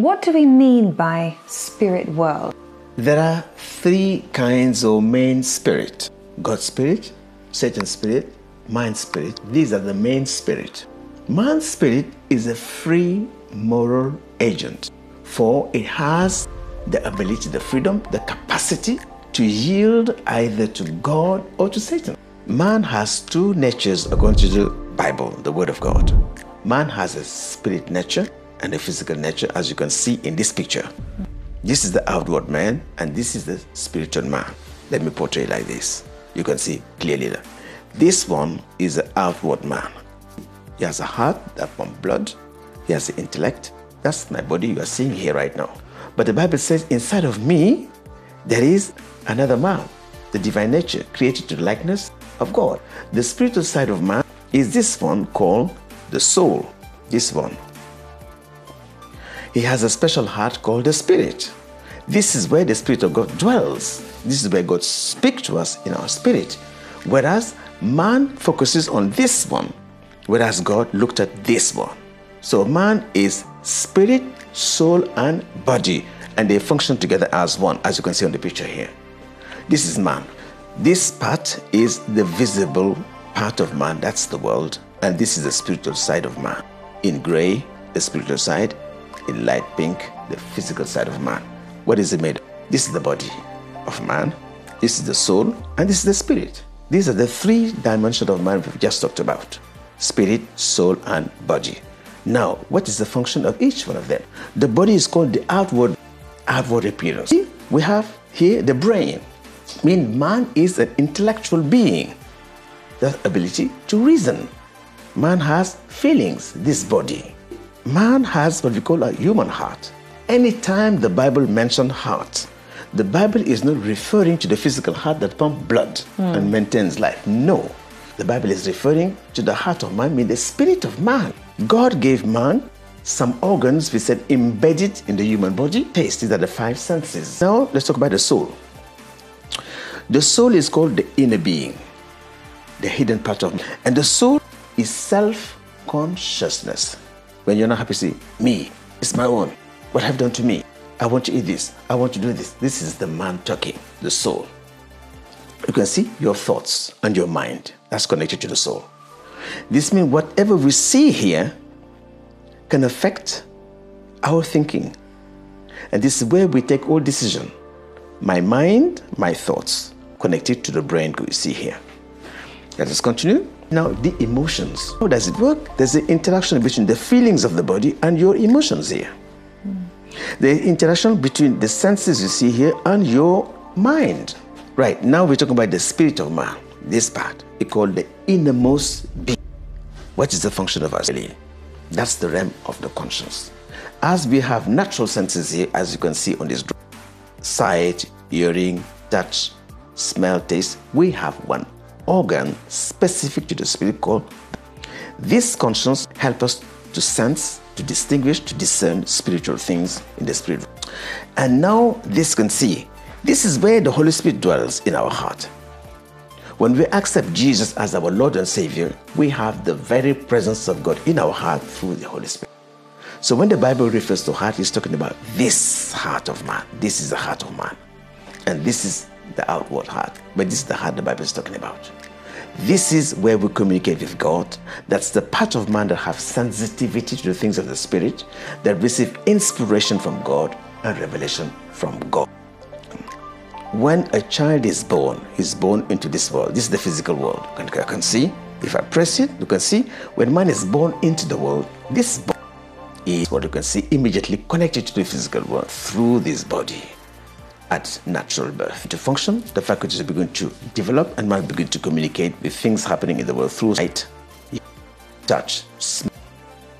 What do we mean by spirit world? There are three kinds of main spirit God's spirit, Satan's spirit, man's spirit. These are the main spirit. Man's spirit is a free moral agent, for it has the ability, the freedom, the capacity to yield either to God or to Satan. Man has two natures according to the Bible, the Word of God. Man has a spirit nature and the physical nature, as you can see in this picture. This is the outward man, and this is the spiritual man. Let me portray like this. You can see clearly that this one is the outward man. He has a heart that pumps blood. He has the intellect. That's my body you are seeing here right now. But the Bible says, inside of me, there is another man, the divine nature, created to the likeness of God. The spiritual side of man is this one called the soul. This one. He has a special heart called the spirit. This is where the spirit of God dwells. This is where God speaks to us in our spirit. Whereas man focuses on this one, whereas God looked at this one. So man is spirit, soul, and body, and they function together as one, as you can see on the picture here. This is man. This part is the visible part of man, that's the world, and this is the spiritual side of man. In gray, the spiritual side, in light pink, the physical side of man. What is it made? This is the body of man, this is the soul, and this is the spirit. These are the three dimensions of man we've just talked about spirit, soul, and body. Now, what is the function of each one of them? The body is called the outward outward appearance. We have here the brain. I mean, man is an intellectual being. The ability to reason. Man has feelings, this body. Man has what we call a human heart. Anytime the Bible mentions heart, the Bible is not referring to the physical heart that pumps blood hmm. and maintains life. No. The Bible is referring to the heart of man, mean the spirit of man. God gave man some organs, we said, embedded in the human body. Taste, these are the five senses. Now, let's talk about the soul. The soul is called the inner being, the hidden part of me. And the soul is self consciousness. When you're not happy, say, Me, it's my own. What have done to me? I want to eat this. I want to do this. This is the man talking, the soul. You can see your thoughts and your mind. That's connected to the soul. This means whatever we see here can affect our thinking. And this is where we take all decision. My mind, my thoughts, connected to the brain we see here. Let us continue. Now, the emotions. How does it work? There's the interaction between the feelings of the body and your emotions here. The interaction between the senses you see here and your mind. Right, now we're talking about the spirit of man. This part, we call the innermost being. What is the function of belly? That's the realm of the conscience. As we have natural senses here, as you can see on this sight, hearing, touch, smell, taste, we have one organ specific to the spirit called this conscience help us to sense, to distinguish, to discern spiritual things in the spirit. And now this can see. This is where the Holy Spirit dwells in our heart. When we accept Jesus as our Lord and Savior, we have the very presence of God in our heart through the Holy Spirit. So when the Bible refers to heart, it's talking about this heart of man. This is the heart of man. And this is the outward heart. But this is the heart the Bible is talking about. This is where we communicate with God. That's the part of man that have sensitivity to the things of the Spirit, that receive inspiration from God and revelation from God. When a child is born, he's born into this world. This is the physical world. You can, can see. If I press it, you can see when man is born into the world, this is what you can see immediately connected to the physical world through this body at natural birth. To function, the faculties begin to develop and man begin to communicate with things happening in the world through sight, touch, smell,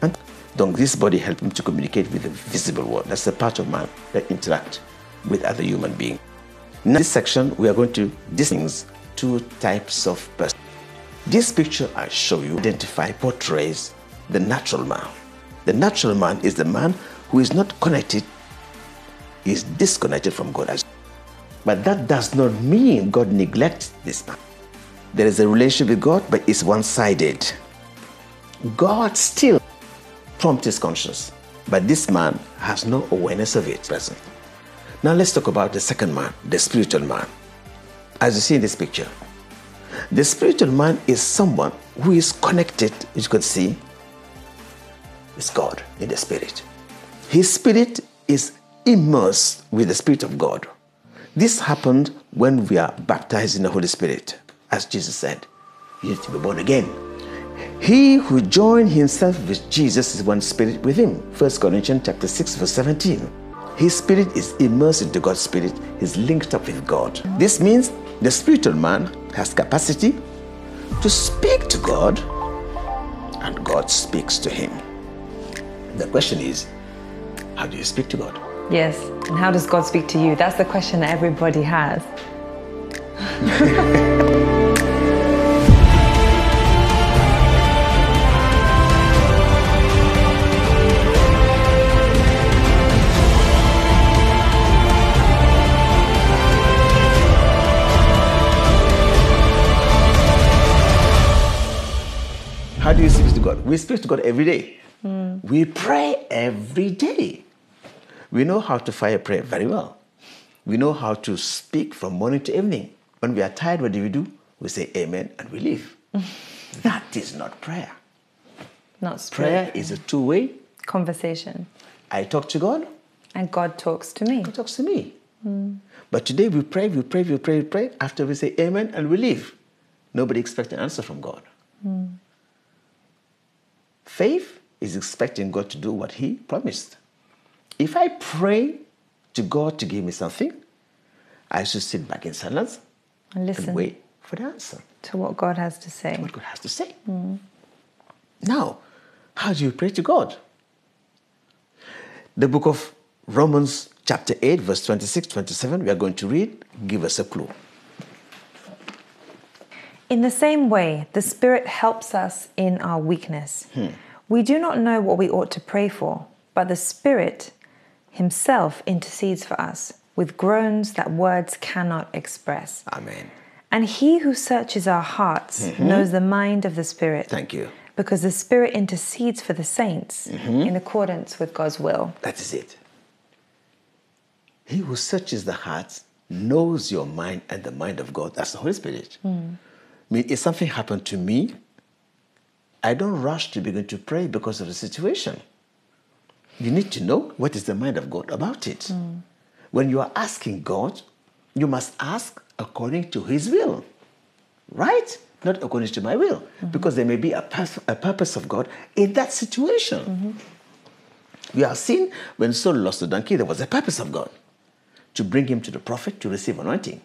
and donc this body help him to communicate with the visible world. That's the part of man that interact with other human beings. In this section, we are going to distinguish two types of person. This picture I show you identify portrays the natural man. The natural man is the man who is not connected is disconnected from God. But that does not mean God neglects this man. There is a relationship with God, but it's one sided. God still prompts his conscience. But this man has no awareness of it present. Now let's talk about the second man, the spiritual man. As you see in this picture, the spiritual man is someone who is connected, as you can see, with God in the spirit. His spirit is immersed with the spirit of God. This happened when we are baptized in the Holy Spirit, as Jesus said, you need to be born again. He who joined himself with Jesus is one spirit with him. 1 Corinthians chapter 6, verse 17. His spirit is immersed into God's spirit, is linked up with God. This means the spiritual man has capacity to speak to God and God speaks to him. The question is, how do you speak to God? Yes. And how does God speak to you? That's the question that everybody has. How do you speak to God? We speak to God every day. We pray every day. We know how to fire prayer very well. We know how to speak from morning to evening. When we are tired, what do we do? We say amen and we leave. that is not prayer. Not spirit. Prayer is a two way. conversation. I talk to God, And God talks to me. God talks to me. Hmm. But today we pray, we pray, we pray, we pray. After we say amen and we leave. Nobody expects an answer from God. Hmm. Faith is expecting God to do what He promised. If I pray to God to give me something, I should sit back in silence And and listen wait for the answer. to what God has to say. What God has to say. Mm. Now, how do you pray to God? The book of Romans, chapter 8, verse 26 27, we are going to read, give us a clue. In the same way, the Spirit helps us in our weakness. Hmm. We do not know what we ought to pray for, but the Spirit Himself intercedes for us with groans that words cannot express. Amen. And He who searches our hearts mm-hmm. knows the mind of the Spirit. Thank you. Because the Spirit intercedes for the saints mm-hmm. in accordance with God's will. That is it. He who searches the hearts knows your mind and the mind of God. That's the Holy Spirit. Hmm. I mean, if something happened to me, I don't rush to begin to pray because of the situation. You need to know what is the mind of God about it. When you are asking God, you must ask according to His will, right? Not according to my will, because there may be a, purpose, a purpose of God in that situation. We have seen when Saul lost the donkey, there was a purpose of God to bring him to the prophet to receive anointing,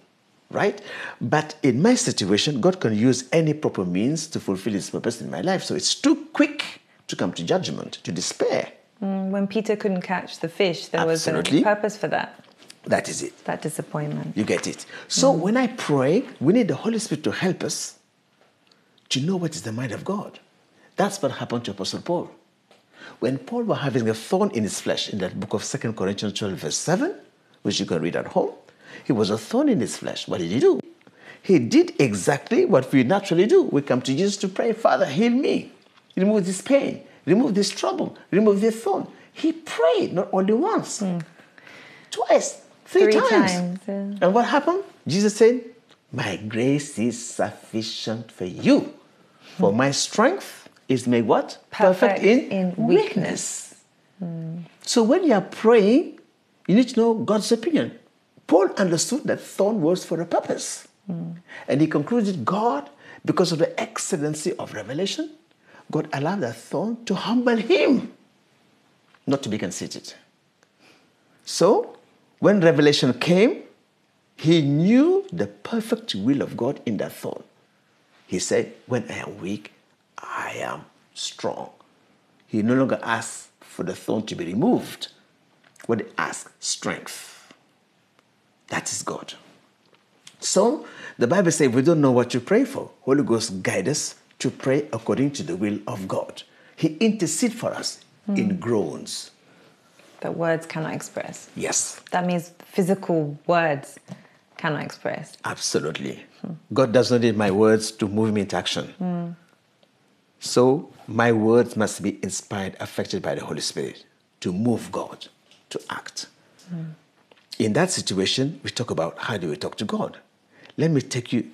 right? But in my situation, God can use any proper means to fulfill his purpose in my life. So it's too quick to come to judgment, to despair. Mm, When Peter couldn't catch the fish, there was a purpose for that, That is it. that disappointment. You get it. So when I pray, we need the Holy Spirit to help us to know what is the mind of God. That's what happened to Apostle Paul. When Paul was having a thorn in his flesh in that book of 2 Corinthians 12, verse 7, which you can read at home, he was a thorn in his flesh. What did he do? He did exactly what we naturally do. We come to Jesus to pray, Father, heal me. Remove this pain. Remove this trouble. Remove this thorn. He prayed not only once, hmm. twice, three, Three times. times, yeah. And what happened? Jesus said, My grace is sufficient for you. For hmm. my strength is made what? Perfect in weakness. Hmm. So when you are praying, you need to know God's opinion. Paul understood that thorn was for a purpose. And he concluded God, because of the excellency of revelation, God allowed that thorn to humble him, not to be conceited. So when revelation came, he knew the perfect will of God in that thorn. He said, When I am weak, I am strong. He no longer asked for the thorn to be removed. What he asked, strength. That is God. So the Bible says we don't know what to pray for. Holy Ghost guide us to pray according to the will of God. He intercedes for us in hmm. groans. That words cannot express. Yes, That means physical words cannot express. absolutely. Hmm. God does not need my words to move me into action. Hmm. So my words must be inspired, affected by the Holy Spirit to move God to act. In that situation, we talk about how do we talk to God. Let me take you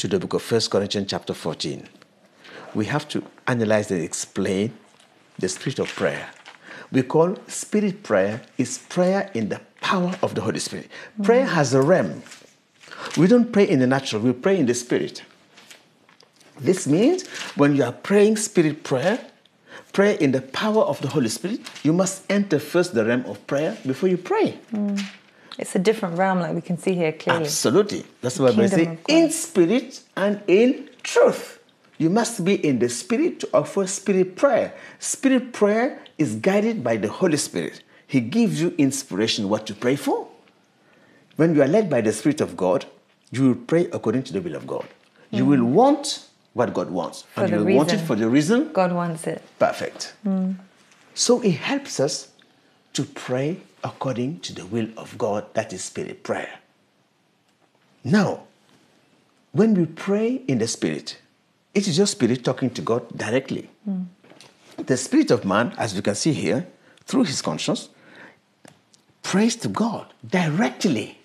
to the book of 1 Corinthians, chapter 14. We have to analyze and explain the spirit of prayer. We call spirit prayer is prayer in the power of the Holy Spirit. Prayer has a realm. We don't pray in the natural, we pray in the spirit. This means when you are praying spirit prayer, pray in the power of the Holy Spirit, you must enter first the realm of prayer before you pray. Mm. It's a different realm, like we can see here clearly. Absolutely. That's why I say in spirit and in truth. You must be in the spirit to offer spirit prayer. Spirit prayer is guided by the Holy Spirit. He gives you inspiration what to pray for. When you are led by the Spirit of God, you will pray according to the will of God. You will mm. want what God wants. For and you will want it for the reason God wants it. Perfect. Mm. So it helps us to pray according to the will of God, that is spirit prayer. Now, when we pray in the spirit, it is your spirit talking to God directly. The spirit of man, as we can see here, through his conscience, prays to God directly.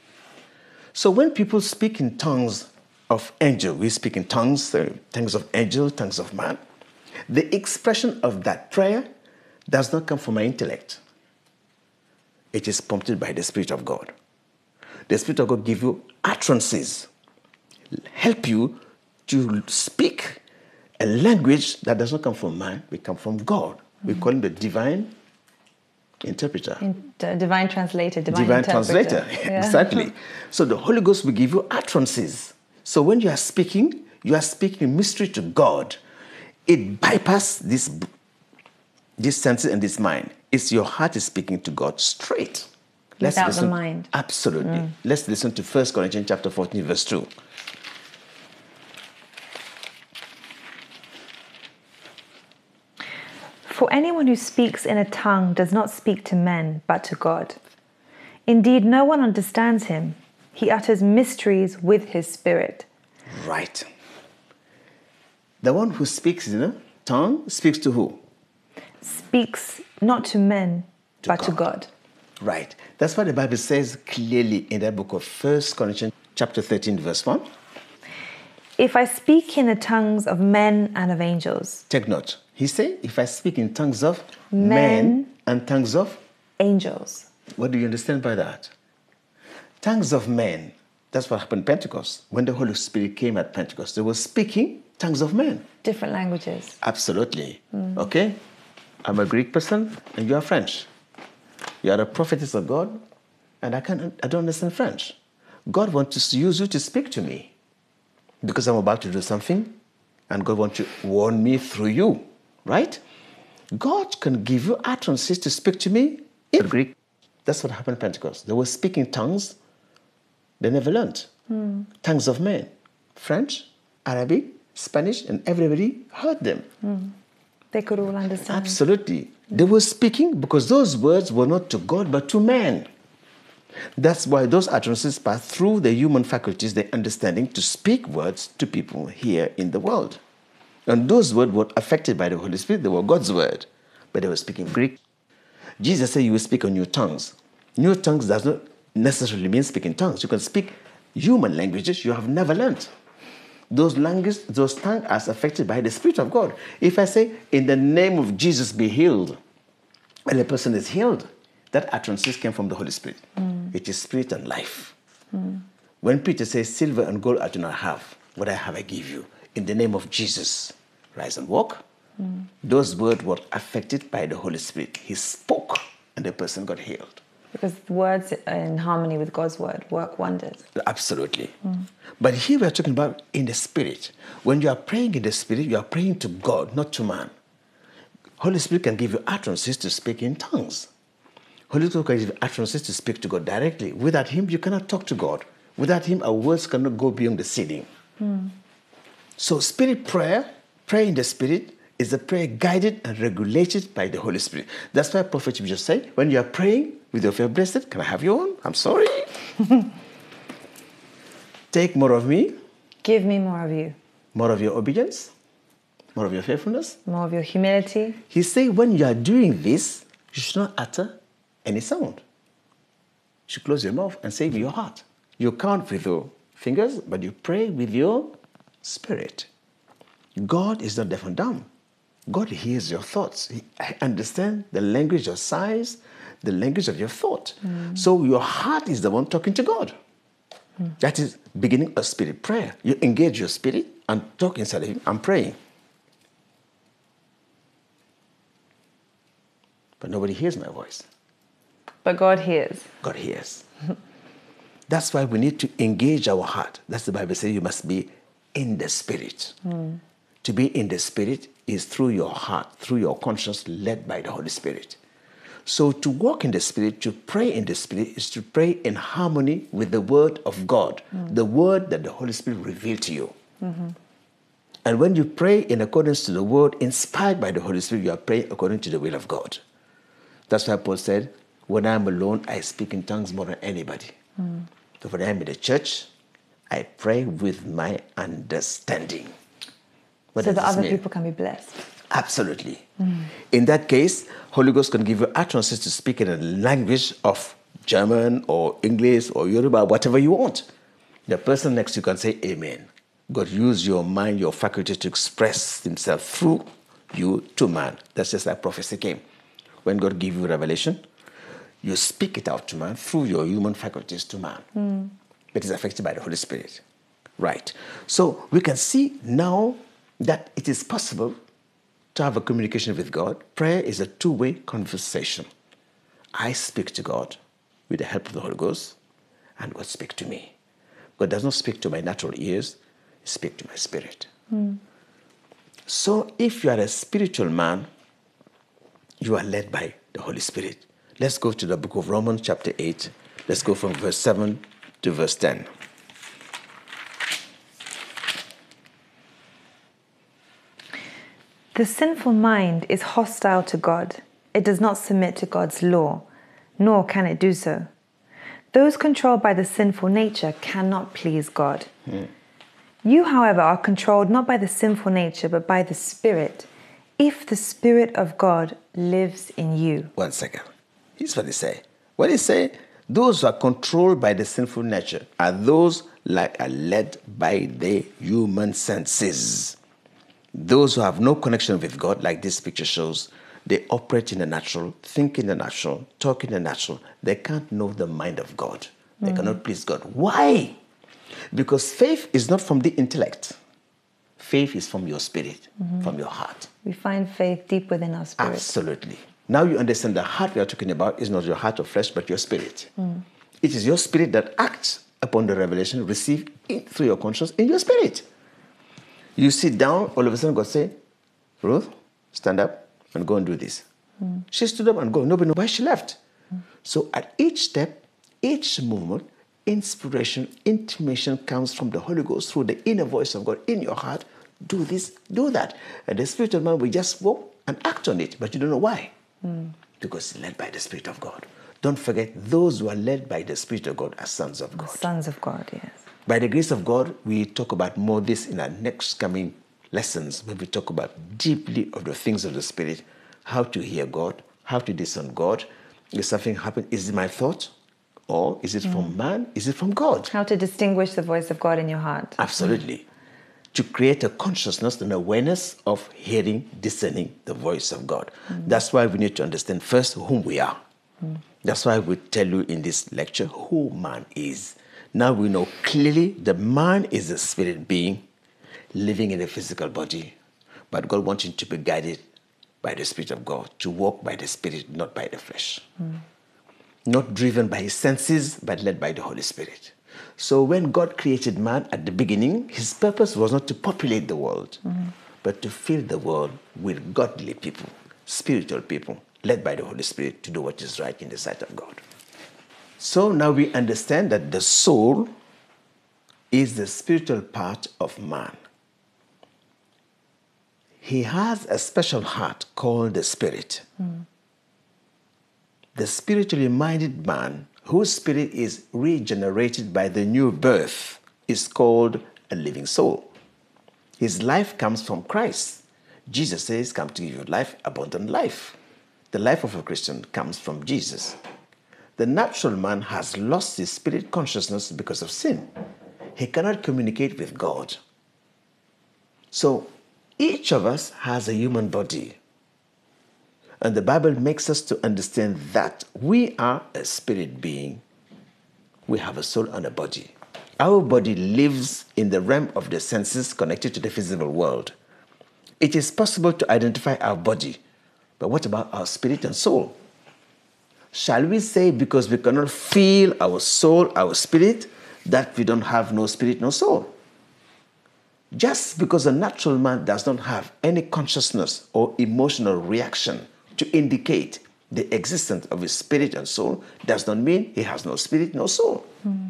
So when people speak in tongues of angel, we speak in tongues, uh, tongues of angel, tongues of man. The expression of that prayer does not come from my intellect. It is prompted by the Spirit of God. The Spirit of God give you utterances, help you to speak a language that does not come from man, but come from God. We mm-hmm. call him the divine interpreter In, d- divine translator, divine, divine translator. Yeah. exactly. So the Holy Ghost will give you utterances. So when you are speaking, you are speaking a mystery to God. It bypasses this, this senses and this mind. It's your heart is speaking to God straight. Let's Without the mind. Absolutely. Mm. Let's listen to 1 Corinthians chapter 14, verse 2. For anyone who speaks in a tongue does not speak to men, but to God. Indeed, no one understands him. He utters mysteries with his spirit. Right. The one who speaks in a tongue speaks to who? Speaks not to men, To but to God. God. Right. That's what the Bible says clearly in that book of First Corinthians chapter 13, verse 1. If I speak in the tongues of men and of angels, Take note. He said, if I speak in tongues of Men. men, and tongues of, angels. what do you understand by that? Tongues of men. That's what happened at Pentecost. When the Holy Spirit came at Pentecost, they were speaking tongues of men. Different languages. Absolutely. Mm. Okay? I'm a Greek person and you are French. You are a prophetess of God and I, can't, I don't understand French. God wants to use you to speak to me because I'm about to do something and God wants to warn me through you, right? God can give you utterances to speak to me in Greek. That's what happened at Pentecost. They were speaking tongues they never learned. Hmm. Tongues of men, French, Arabic, Spanish, and everybody heard them. Hmm. They could all understand. Absolutely. They were speaking because those words were not to God but to man. That's why those utterances pass through the human faculties, the understanding to speak words to people here in the world. And those words were affected by the Holy Spirit, they were God's word, but they were speaking Greek. Jesus said you will speak on new tongues. New tongues does not necessarily mean speaking tongues. You can speak human languages you have never learned those languages, those tongues are affected by the Spirit of God. If I say, in the name of Jesus, be healed, and the person is healed, that utterances came from the Holy Spirit. Mm. It is spirit and life. Mm. When Peter says, Silver and gold I do not have, what I have I give you. In the name of Jesus, rise and walk. Mm. Those words were affected by the Holy Spirit. He spoke, and the person got healed. Because words in harmony with God's word work wonders. Absolutely. But here we are talking about in the spirit. When you are praying in the spirit, you are praying to God, not to man. Holy Spirit can give you utterances to speak in tongues. Holy Spirit can give you utterances to speak to God directly. Without Him, you cannot talk to God. Without Him, our words cannot go beyond the ceiling. So, spirit prayer, prayer in the spirit, is a prayer guided and regulated by the Holy Spirit. That's why Prophet just said, when you are praying with your faith blessed, can I have your own? I'm sorry. Take more of me, Give me more of you, more of your obedience, more of your faithfulness. more of your humility. He said, when you are doing this, you should not utter any sound. You should close your mouth and say with your heart. You count with your fingers, but you pray with your spirit. God is not deaf and dumb. God hears your thoughts. He understands the language of signs, the language of your thought. Mm. So your heart is the one talking to God. Mm. That is beginning a spirit prayer. You engage your spirit and talk inside of Him and praying. But nobody hears my voice. But God hears. God hears. That's why we need to engage our heart. That's the Bible says you must be in the spirit. Mm. To be in the spirit is through your heart, through your conscience, led by the Holy Spirit. So to walk in the Spirit, to pray in the Spirit, is to pray in harmony with the Word of God, mm. the Word that the Holy Spirit revealed to you. Mm-hmm. And when you pray in accordance to the Word inspired by the Holy Spirit, you are praying according to the will of God. That's why Paul said, When I'm alone, I speak in tongues more than anybody. Mm. So when I'm in the church, I pray with my understanding. So that other people can be blessed. Absolutely. Mm. In that case, Holy Ghost can give you utterances to speak in a language of German or English or Yoruba, whatever you want. The person next to you can say Amen. God use your mind, your faculty to express Himself through you to man. That's just like prophecy came. When God gives you revelation, you speak it out to man through your human faculties to man. Mm. It is affected by the Holy Spirit. Right. So we can see now that it is possible to have a communication with God, prayer is a two way conversation. I speak to God with the help of the Holy Ghost, and God speaks to me. God does not speak to my natural ears, He speaks to my spirit. Mm. So if you are a spiritual man, you are led by the Holy Spirit. Let's go to the book of Romans, chapter 8. Let's go from verse 7 to verse 10. The sinful mind is hostile to God. It does not submit to God's law, nor can it do so. Those controlled by the sinful nature cannot please God. Hmm. You, however, are controlled not by the sinful nature, but by the Spirit, if the Spirit of God lives in you. One second. Here's what he say. What he say? Those who are controlled by the sinful nature are those like are led by the human senses. Those who have no connection with God, like this picture shows, they operate in the natural, think in the natural, talk in the natural. They can't know the mind of God. They mm. cannot please God. Why? Because faith is not from the intellect. Faith is from your spirit, mm-hmm. from your heart. We find faith deep within our spirit. Absolutely. Now you understand the heart we are talking about is not your heart of flesh, but your spirit. Mm. It is your spirit that acts upon the revelation received through your conscience in your spirit. You sit down, all of a sudden God say, Ruth, stand up and go and do this. Mm. She stood up and go. Nobody knows why she left. Mm. So at each step, each movement, inspiration, intimation comes from the Holy Ghost through the inner voice of God in your heart. Do this, do that. And the Spirit of man will just walk and act on it, but you don't know why. Mm. Because it's led by the Spirit of God. Don't forget, those who are led by the Spirit of God are sons of God. Sons of God, yes. By the grace of God, we talk about more this in our next coming lessons when we talk about deeply of the things of the Spirit, how to hear God, how to discern God. If something happened, is it my thought? Or is it mm. from man? Is it from God? How to distinguish the voice of God in your heart. Absolutely. Mm. To create a consciousness and awareness of hearing, discerning the voice of God. Mm. That's why we need to understand first whom we are. Mm. That's why we tell you in this lecture who man is. Now we know clearly the man is a spirit being living in a physical body, but God wants him to be guided by the Spirit of God, to walk by the Spirit, not by the flesh. Mm. Not driven by his senses, but led by the Holy Spirit. So when God created man at the beginning, his purpose was not to populate the world, mm. but to fill the world with godly people, spiritual people, led by the Holy Spirit to do what is right in the sight of God. So now we understand that the soul is the spiritual part of man. He has a special heart called the spirit. Mm. The spiritually minded man, whose spirit is regenerated by the new birth, is called a living soul. His life comes from Christ. Jesus says, Come to give you life, abundant life. The life of a Christian comes from Jesus. The natural man has lost his spirit consciousness because of sin. He cannot communicate with God. So each of us has a human body. And the Bible makes us to understand that we are a spirit being. We have a soul and a body. Our body lives in the realm of the senses connected to the physical world. It is possible to identify our body, but what about our spirit and soul? Shall we say because we cannot feel our soul, our spirit, that we don't have no spirit, no soul? Just because a natural man does not have any consciousness or emotional reaction to indicate the existence of his spirit and soul does not mean he has no spirit, no soul. Mm.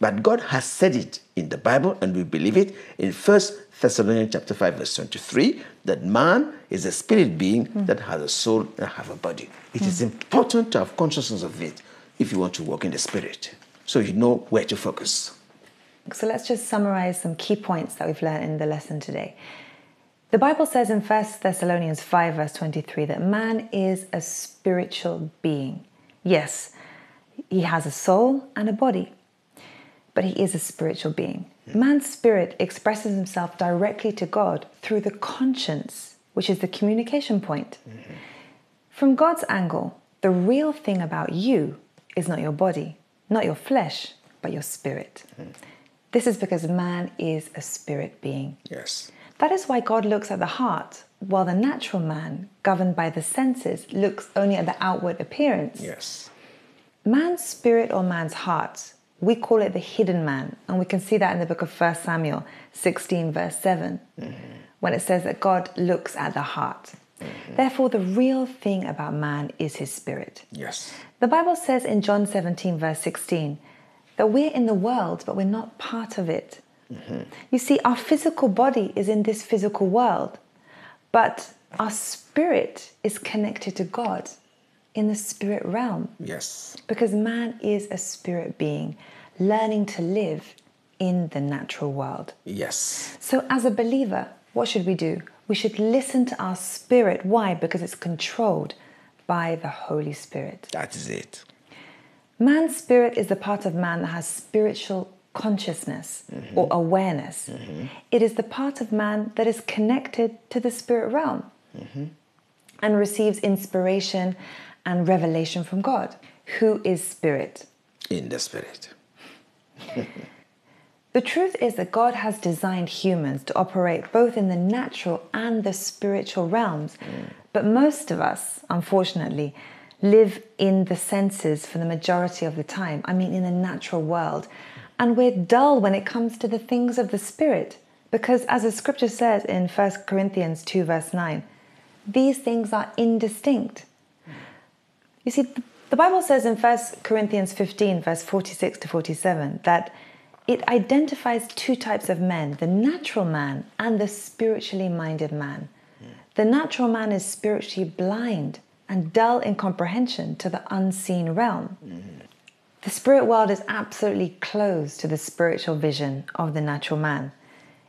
But God has said it in the Bible, and we believe it in 1 Thessalonians chapter 5, verse 23, that man is a spirit being mm. that has a soul and have a body. It mm. is important to have consciousness of it if you want to walk in the spirit. So you know where to focus. So let's just summarize some key points that we've learned in the lesson today. The Bible says in 1 Thessalonians 5, verse 23, that man is a spiritual being. Yes, he has a soul and a body, but he is a spiritual being. Man's spirit expresses himself directly to God through the conscience, which is the communication point. Mm-hmm. From God's angle, the real thing about you is not your body, not your flesh, but your spirit. Mm-hmm. This is because man is a spirit being. Yes. That is why God looks at the heart, while the natural man, governed by the senses, looks only at the outward appearance. Yes. Man's spirit or man's heart, we call it the hidden man, and we can see that in the book of 1 Samuel 16, verse 7, mm-hmm. when it says that God looks at the heart. Mm-hmm. Therefore, the real thing about man is his spirit. Yes. The Bible says in John 17, verse 16, that we're in the world, but we're not part of it. Mm-hmm. You see, our physical body is in this physical world, but our spirit is connected to God in the spirit realm. Yes. Because man is a spirit being learning to live in the natural world. Yes. So, as a believer, what should we do? We should listen to our spirit. Why? Because it's controlled by the Holy Spirit. That is it. Man's spirit is the part of man that has spiritual consciousness mm-hmm. or awareness. Mm-hmm. It is the part of man that is connected to the spirit realm mm-hmm. and receives inspiration and revelation from God. Who is spirit? In the spirit. the truth is that God has designed humans to operate both in the natural and the spiritual realms. Mm. But most of us, unfortunately, live in the senses for the majority of the time. I mean, in the natural world. And we're dull when it comes to the things of the Spirit. Because as the scripture says in 1 Corinthians 2, verse 9, these things are indistinct. You see, the Bible says in 1 Corinthians 15, verse 46 to 47, that it identifies two types of men the natural man and the spiritually minded man. The natural man is spiritually blind and dull in comprehension to the unseen realm. Mm-hmm. The spirit world is absolutely closed to the spiritual vision of the natural man.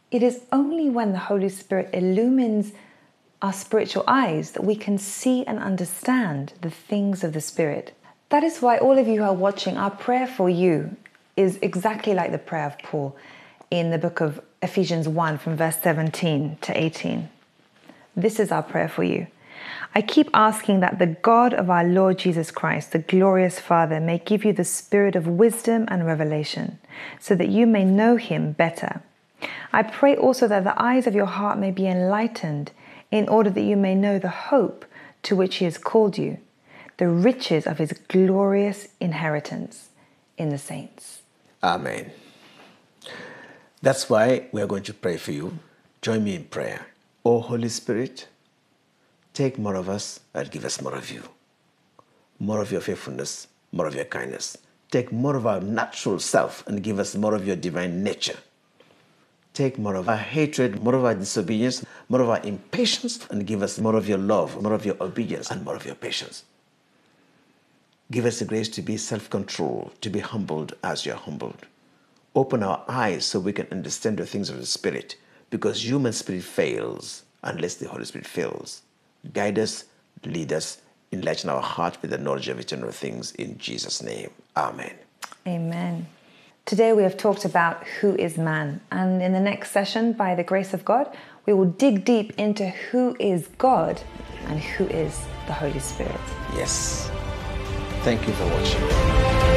It is only when the Holy Spirit illumines our spiritual eyes that we can see and understand the things of the Spirit. That is why all of you who are watching, our prayer for you is exactly like the prayer of Paul in the book of Ephesians 1 from verse 17 to 18. This is our prayer for you. I keep asking that the God of our Lord Jesus Christ, the glorious Father, may give you the spirit of wisdom and revelation, so that you may know him better. I pray also that the eyes of your heart may be enlightened, in order that you may know the hope to which he has called you, the riches of his glorious inheritance in the saints. Amen. That's why we are going to pray for you. Join me in prayer. O Holy Spirit, Take more of us and give us more of you. More of your faithfulness, more of your kindness. Take more of our natural self and give us more of your divine nature. Take more of our hatred, more of our disobedience, more of our impatience, and give us more of your love, more of your obedience, and more of your patience. Give us the grace to be self controlled, to be humbled as you are humbled. Open our eyes so we can understand the things of the Spirit, because human spirit fails unless the Holy Spirit fails. Guide us, lead us enlighten our heart with the knowledge of eternal things in Jesus' name. Amen. Amen. Today we have talked about who is man, and in the next session, by the grace of God, we will dig deep into who is God and who is the Holy Spirit. Yes. Thank you for watching.